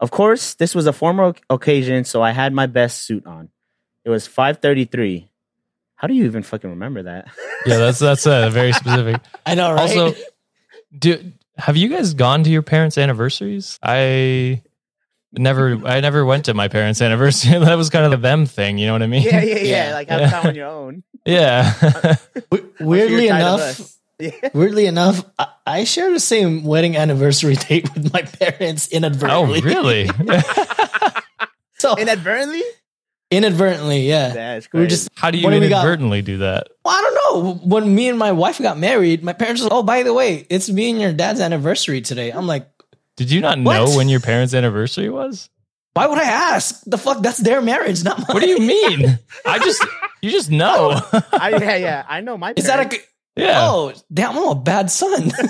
Of course, this was a formal occasion, so I had my best suit on. It was 5:33. How do you even fucking remember that? Yeah, that's that's uh, very specific. I know, right? Also, do have you guys gone to your parents' anniversaries? I never I never went to my parents' anniversary. that was kind of the them thing, you know what I mean? yeah, yeah, yeah, Yeah. Like have time on your own. Yeah. Weirdly You're tired of enough, weirdly enough, I, I share the same wedding anniversary date with my parents inadvertently. oh, inadvertently. really? So Inadvertently? Inadvertently, yeah. That's We were crazy. just How do you What do we got? inadvertently do that? Well, I don't know. When me and my wife got married, my parents was, oh, by the way, it's me and your dad's anniversary today. I'm like, Did you not What? know when your parents' anniversary was? why would I ask? The fuck? That's their marriage, not mine. What do you mean? I just you just know. Oh. I, yeah, yeah. I know my Is that a yeah. oh damn? I'm a bad son.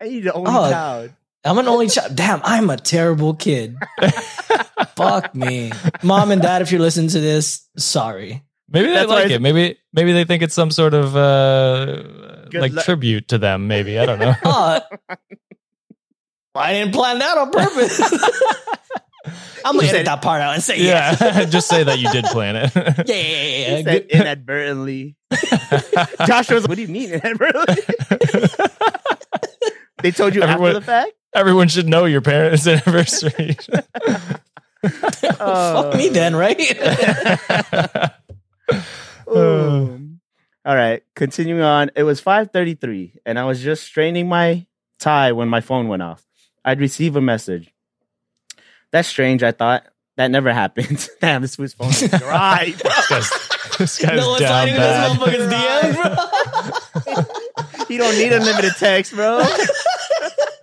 And you're the only Oh. child. I'm an only child. Damn, I'm a terrible kid. Fuck me, mom and dad. If you're listening to this, sorry. Maybe they That's like it's- it. Maybe maybe they think it's some sort of uh like luck. tribute to them. Maybe I don't know. Uh, I didn't plan that on purpose. I'm gonna He edit that part out and say yeah. yeah, just say that you did plan it. Yeah, yeah, yeah, yeah. Said Good- inadvertently. Josh was, what do you mean inadvertently? they told you Everyone- after the fact? Everyone should know your parents' anniversary. Oh. Fuck me then, right? Ooh. Um, all right, continuing on. It was 5:33 and I was just straining my tie when my phone went off. I'd receive a message. That's strange, I thought. That never happened. Damn, this was phone is dry. bro. this guy's, this guy's no one's down sliding in this motherfucker's DM, bro. You don't need unlimited text, bro.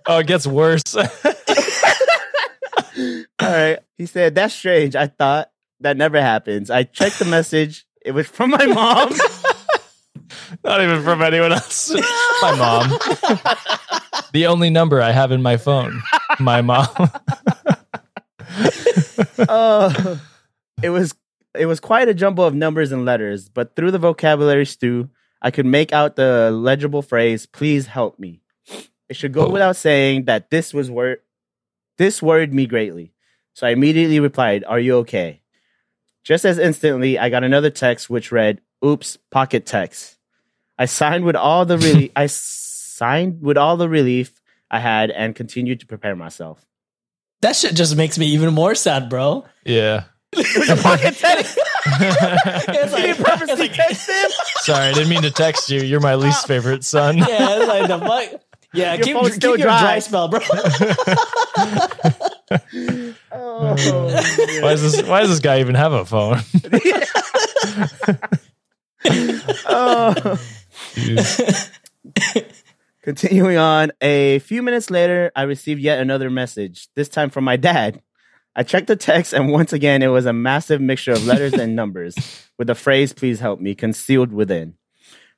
Oh, it gets worse. All right. He said, That's strange. I thought that never happens. I checked the message. It was from my mom. Not even from anyone else. my mom. the only number I have in my phone. My mom. Oh, it was it was quite a jumble of numbers and letters, but through the vocabulary stew, I could make out the legible phrase, please help me. It should go Oh. without saying that this was wor- this worried me greatly. So I immediately replied, Are you okay? Just as instantly, I got another text which read, Oops, pocket text. I signed with all the really I signed with all the relief I had and continued to prepare myself. that shit just makes me even more sad, bro. yeah. It was a pocket text. it's Did you like, text him? Sorry, I didn't mean to text you. You're my least favorite son. yeah, it's like the fuck. Yeah, Your keep, phone's keep still your dry. dry spell, bro. Oh, Why does this? Why does this guy even have a phone? oh. Continuing on, a few minutes later, I received yet another message, this time from my dad. I checked the text, and once again, it was a massive mixture of letters and numbers with the phrase, please help me, concealed within.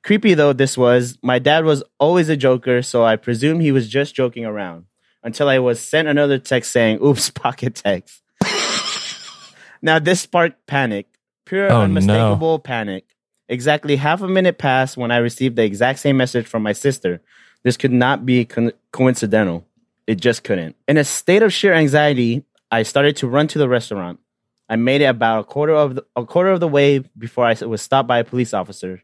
Creepy though this was, my dad was always a joker, so I presume he was just joking around until I was sent another text saying, oops, pocket text. now, this sparked panic, pure Oh, no. unmistakable panic. Exactly half a minute passed when I received the exact same message from my sister. This could not be co- coincidental. It just couldn't. In a state of sheer anxiety, I started to run to the restaurant. I made it about a quarter of the, a quarter of the way before I was stopped by a police officer.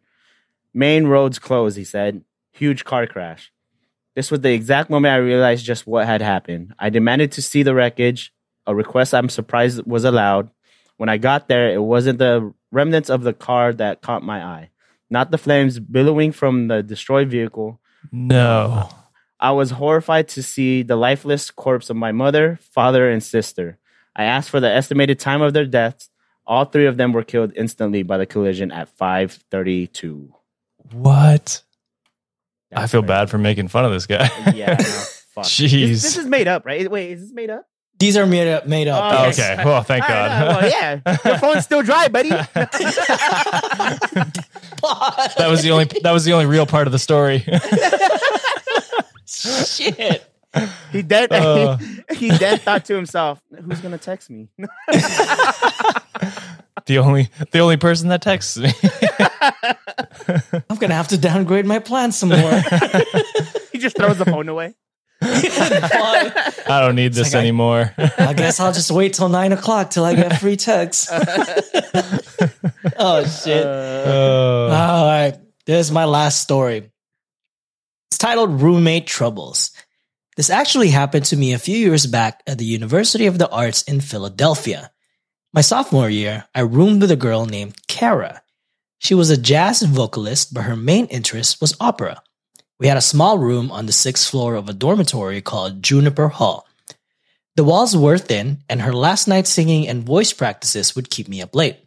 Main roads closed, he said. Huge car crash. This was the exact moment I realized just what had happened. I demanded to see the wreckage, a request I'm surprised was allowed. When I got there, it wasn't the remnants of the car that caught my eye, not the flames billowing from the destroyed vehicle. No. I was horrified to see the lifeless corpse of my mother, father, and sister. I asked for the estimated time of their deaths. All three of them were killed instantly by the collision at 5:32. What? I feel crazy. bad for making fun of this guy. Yeah, no, fuck. Jeez. This, this is made up, right? Wait, is this made up? These are made up. Made up. Oh, Oh, yes. okay. Well, thank All right, God. well, yeah, your phone's still dry, buddy. that was the only. That was the only real part of the story. Shit. he dead. Uh. he dead thought to himself, "Who's gonna text me?" The only. The only person that texts me. I'm gonna have to downgrade my plan some more. he just throws the phone away. I don't need this like I- anymore. I guess I'll just wait till nine o'clock till I get free text. oh shit. Uh, All right. This is my last story. It's titled Roommate Troubles. This actually happened to me a few years back at the University of the Arts in Philadelphia. My sophomore year, I roomed with a girl named Kara. She was a jazz vocalist, but her main interest was opera. We had a small room on the sixth floor of a dormitory called Juniper Hall. The walls were thin, and her last night singing and voice practices would keep me up late.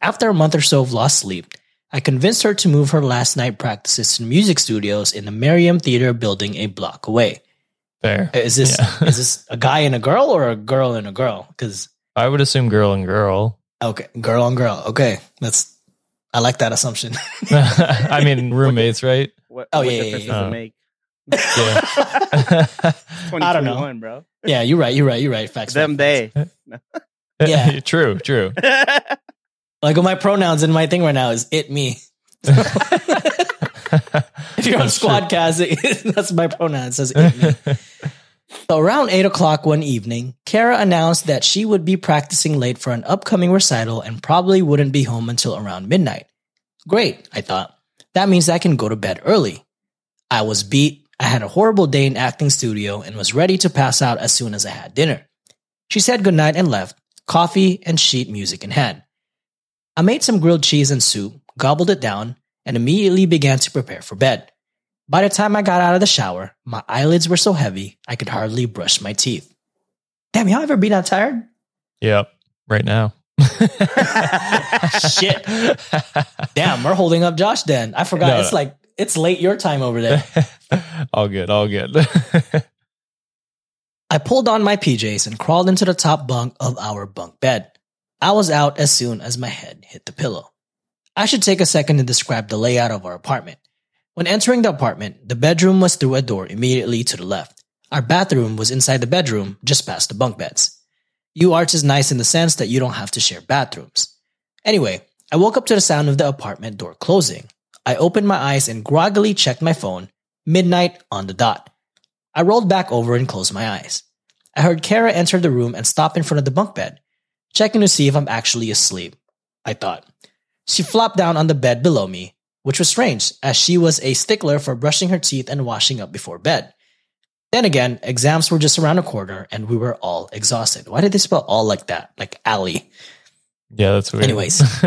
After a month or so of lost sleep, I convinced her to move her last night practices to music studios in the Merriam Theater building a block away. fair. Uh, is this Yeah. is this a guy and a girl or a girl and a girl? Because I would assume girl and girl. okay, girl on girl. Okay, that's I like that assumption. I mean roommates, right? What, Oh, what yeah, difference yeah, does it uh, make? Yeah. 2021, bro. yeah, you're right. You're right. You're right. Facts. Them facts, they. Yeah. true, true. facts. Like my pronouns in my thing right now is it me. If you're on That's true. Squadcast, it- that's my pronoun. It says it me. So around 8 o'clock one evening, Kara announced that she would be practicing late for an upcoming recital and probably wouldn't be home until around midnight. Great, I thought. That means I can go to bed early. I was beat. I had a horrible day in acting studio and was ready to pass out as soon as I had dinner. She said goodnight and left, coffee and sheet music in hand. I made some grilled cheese and soup, gobbled it down, and immediately began to prepare for bed. By the time I got out of the shower, my eyelids were so heavy I could hardly brush my teeth. Damn, y'all ever be that tired? Yep. Right now. Shit. Damn, we're holding up Josh then. I forgot. No, it's no. like, it's late your time over there. all good, all good. I pulled on my PJs and crawled into the top bunk of our bunk bed. I was out as soon as my head hit the pillow. I should take a second to describe the layout of our apartment. When entering the apartment, the bedroom was through a door immediately to the left. Our bathroom was inside the bedroom, just past the bunk beds. UArts is nice in the sense that you don't have to share bathrooms. Anyway, I woke up to the sound of the apartment door closing. I opened my eyes and groggily checked my phone. Midnight on the dot. I rolled back over and closed my eyes. I heard Kara enter the room and stop in front of the bunk bed, checking to see if I'm actually asleep. I thought. She flopped down on the bed below me, which was strange, as she was a stickler for brushing her teeth and washing up before bed. Then again, exams were just around the corner and we were all exhausted. Why did they spell all like that? Like alley. Yeah, that's weird. Anyways.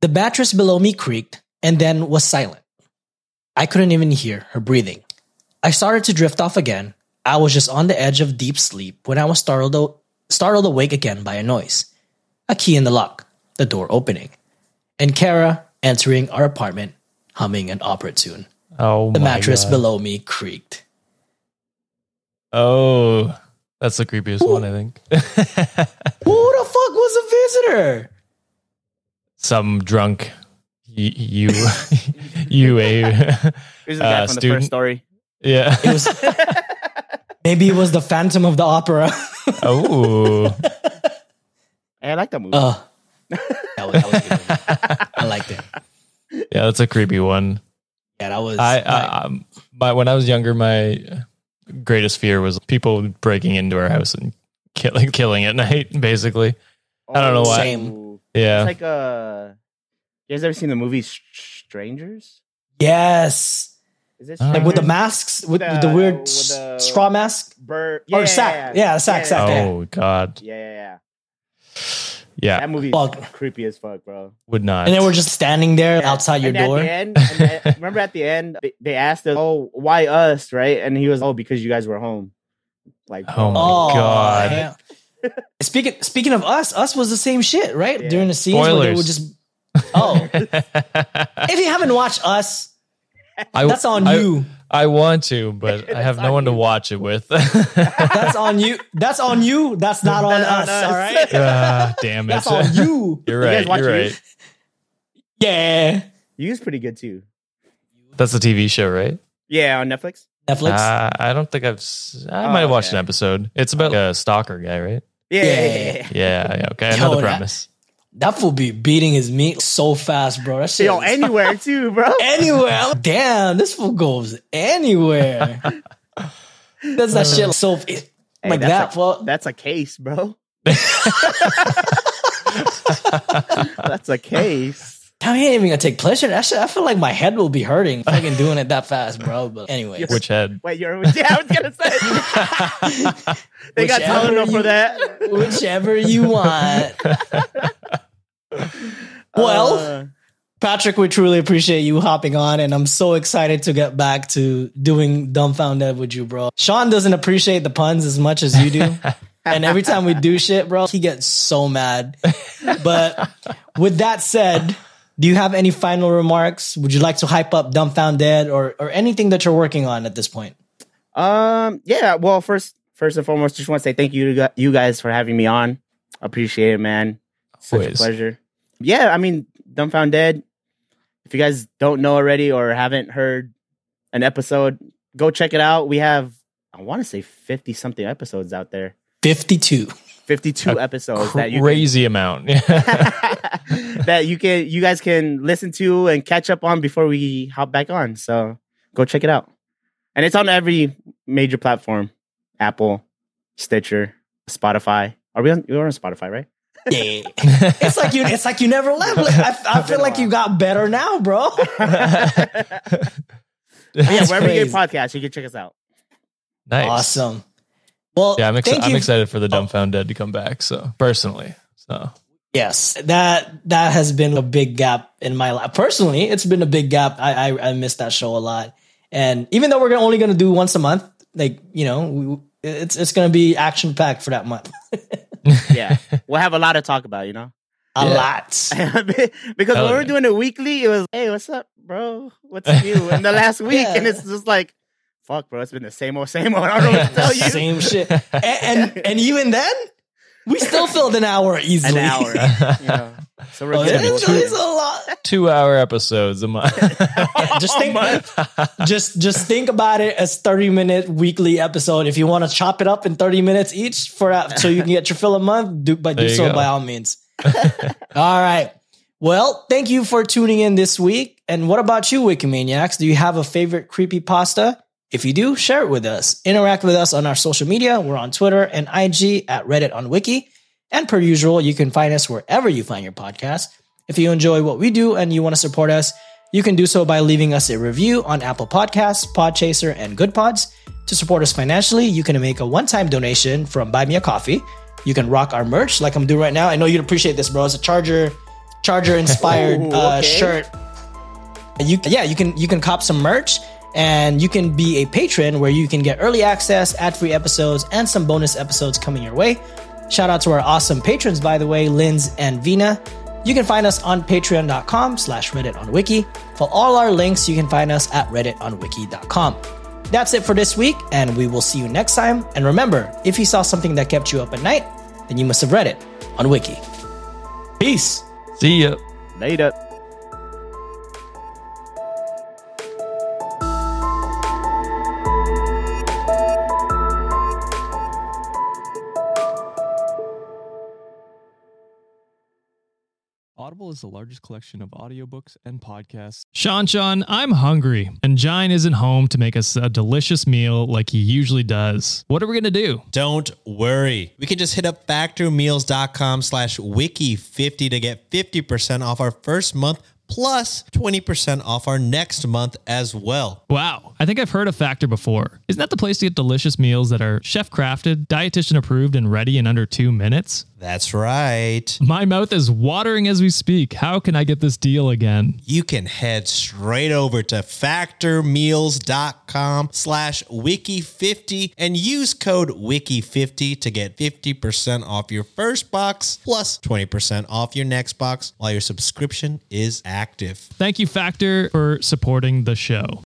The mattress below me creaked and then was silent. I couldn't even hear her breathing. I started to drift off again. I was just on the edge of deep sleep when I was startled, startled awake again by a noise. A key in the lock, the door opening, and Kara entering our apartment, humming an opera tune. oh, The my mattress God. below me creaked. Oh, that's the creepiest one, I think. Who the fuck was a visitor? Some drunk y- you you a Here's the guy Uh, from the student. first story. yeah. It was maybe it was the Phantom of the Opera. Oh, Hey, I like that movie. Uh, that was, that was a good one. I liked it. yeah, that's a creepy one. Yeah, that was. I, like- I um, my when I was younger, my greatest fear was people breaking into our house and killing killing at night. Basically, I don't know why. Same. yeah. It's like uh, you guys ever seen the movie Strangers? yes, Is it Uh, like with the masks, with, The- with the weird with the- straw mask. Bird Or sack. Yeah, sack, sack, yeah. oh God, Yeah, yeah, yeah. yeah, That movie Fuck. creepy as fuck, bro. would not. And then we're just standing there Yeah. outside your And door. At the end, and then- remember at the end, they, they asked us, "Oh, why us?" Right? And he was, "Oh, because you guys were home." Like, Oh my Oh, God. yeah. speaking speaking of us, us was the same shit, right? Yeah. During the scenes where they Spoilers. would just. Oh, if you haven't watched us, I, that's on I- you. I want to, but I have no on one to watch it with. That's on you. That's on you. That's not on That's us. us. All right. Ah, damn it! That's on you. You're right. watch You're You? right. Yeah. you was pretty good too. That's a TV show, right? Yeah, on Netflix. Netflix. Uh, I don't think I've. I Oh, might have watched okay. an episode. It's about a stalker guy, right? Yeah, Yeah. yeah, yeah, yeah. Yeah. Yeah. Okay. I know Yo, the premise. That fool be beating his meat so fast, bro. That shit. Yo, is- anywhere too, bro. anywhere. Damn, this fool goes anywhere. Does that shit so Hey, like that? Well, that's a case, bro. that's a case. Damn, he ain't even gonna take pleasure. in That shit, I feel like my head will be hurting fucking doing it that fast, bro. But anyway, Which head? Wait, you're yeah, I was gonna say they got Whichever Tylenol you- for that. whichever you want. Well, Uh, Patrick, we truly appreciate you hopping on, and I'm so excited to get back to doing dumbfounded with you, bro. Sean doesn't appreciate the puns as much as you do. and every time we do shit, bro, he gets so mad. But with that said, do you have any final remarks? Would you like to hype up dumbfounded or or anything that you're working on at this point? um, yeah. Well, first, first and foremost, just want to say thank you to you guys for having me on. Appreciate it, man. Such a pleasure. Yeah, I mean, dumbfounded. If you guys don't know already or haven't heard an episode, go check it out. We have, I want to say, fifty something episodes out there. 52. 52 A episodes that you Crazy amount. that you can you guys can listen to and catch up on before we hop back on. So go check it out. And it's on every major platform. Apple, Stitcher, Spotify. Are we on we're on Spotify, right? Yeah. it's like you it's like you never left. I, I feel like you got better now, bro. yeah, That's wherever you crazy. get podcasts, you can check us out. nice. Awesome. Well, Yeah, I'm, ex- thank I'm you. excited for the oh. dumbfounded to come back. So personally, so Yes, that that has been a big gap in my life. Personally, it's been a big gap. I I, I miss that show a lot. And even though we're only going to do once a month, like you know, we, it's it's going to be action packed for that month. Yeah. we'll have a lot to talk about, you know? a Yeah. lot. because Hell when we were yeah. doing it weekly, it was, hey, what's up, bro? What's new? in the last week, Yeah. and it's just like, fuck, bro, it's been the same old, same old. I don't know what to tell you. Same shit. And, and and even then, we still filled an hour easily. An hour. you know? So we're Oh, getting it's, it's a lot. two hour episodes a month. just think oh, just just think about it as 30 minute weekly episode if you want to chop it up in 30 minutes each for that so you can get your fill a month do but do you so go. by all means all right well thank you for tuning in this week and what about you wikimaniacs do you have a favorite creepy pasta if you do share it with us interact with us on our social media we're on twitter and ig at reddit on wiki and per usual you can find us wherever you find your podcast if you enjoy what we do and you want to support us you can do so by leaving us a review on Apple Podcasts, Podchaser, and Good Pods. To support us financially, you can make a one time donation from Buy Me a Coffee. You can rock our merch like I'm doing right now. I know you'd appreciate this, bro. It's a Charger, Charger inspired Ooh, uh, shirt. You yeah, you can you can cop some merch and you can be a patron where you can get early access, ad-free episodes, and some bonus episodes coming your way. Shout out to our awesome patrons, by the way, Linz and Vina. You can find us on patreon.com slash Reddit on Wiki. For all our links, you can find us at redditonwiki.com. That's it for this week, and we will see you next time. And remember, if you saw something that kept you up at night, then you must have read it on Wiki. Peace. See ya. Later. Audible is the largest collection of audiobooks and podcasts. Sean, Sean, I'm hungry, and Jine isn't home to make us a delicious meal like he usually does. What are we gonna do? Don't worry. We can just hit up factormeals.com slash wiki50 to get 50% off our first month plus 20% off our next month as well. Wow, I think I've heard of Factor before. Isn't that the place to get delicious meals that are chef crafted, dietitian approved, and ready in under two minutes? That's right. My mouth is watering as we speak. How can I get this deal again? You can head straight over to factormeals.com slash wiki50 and use code wiki50 to get 50% off your first box plus 20% off your next box while your subscription is active. Thank you, Factor, for supporting the show.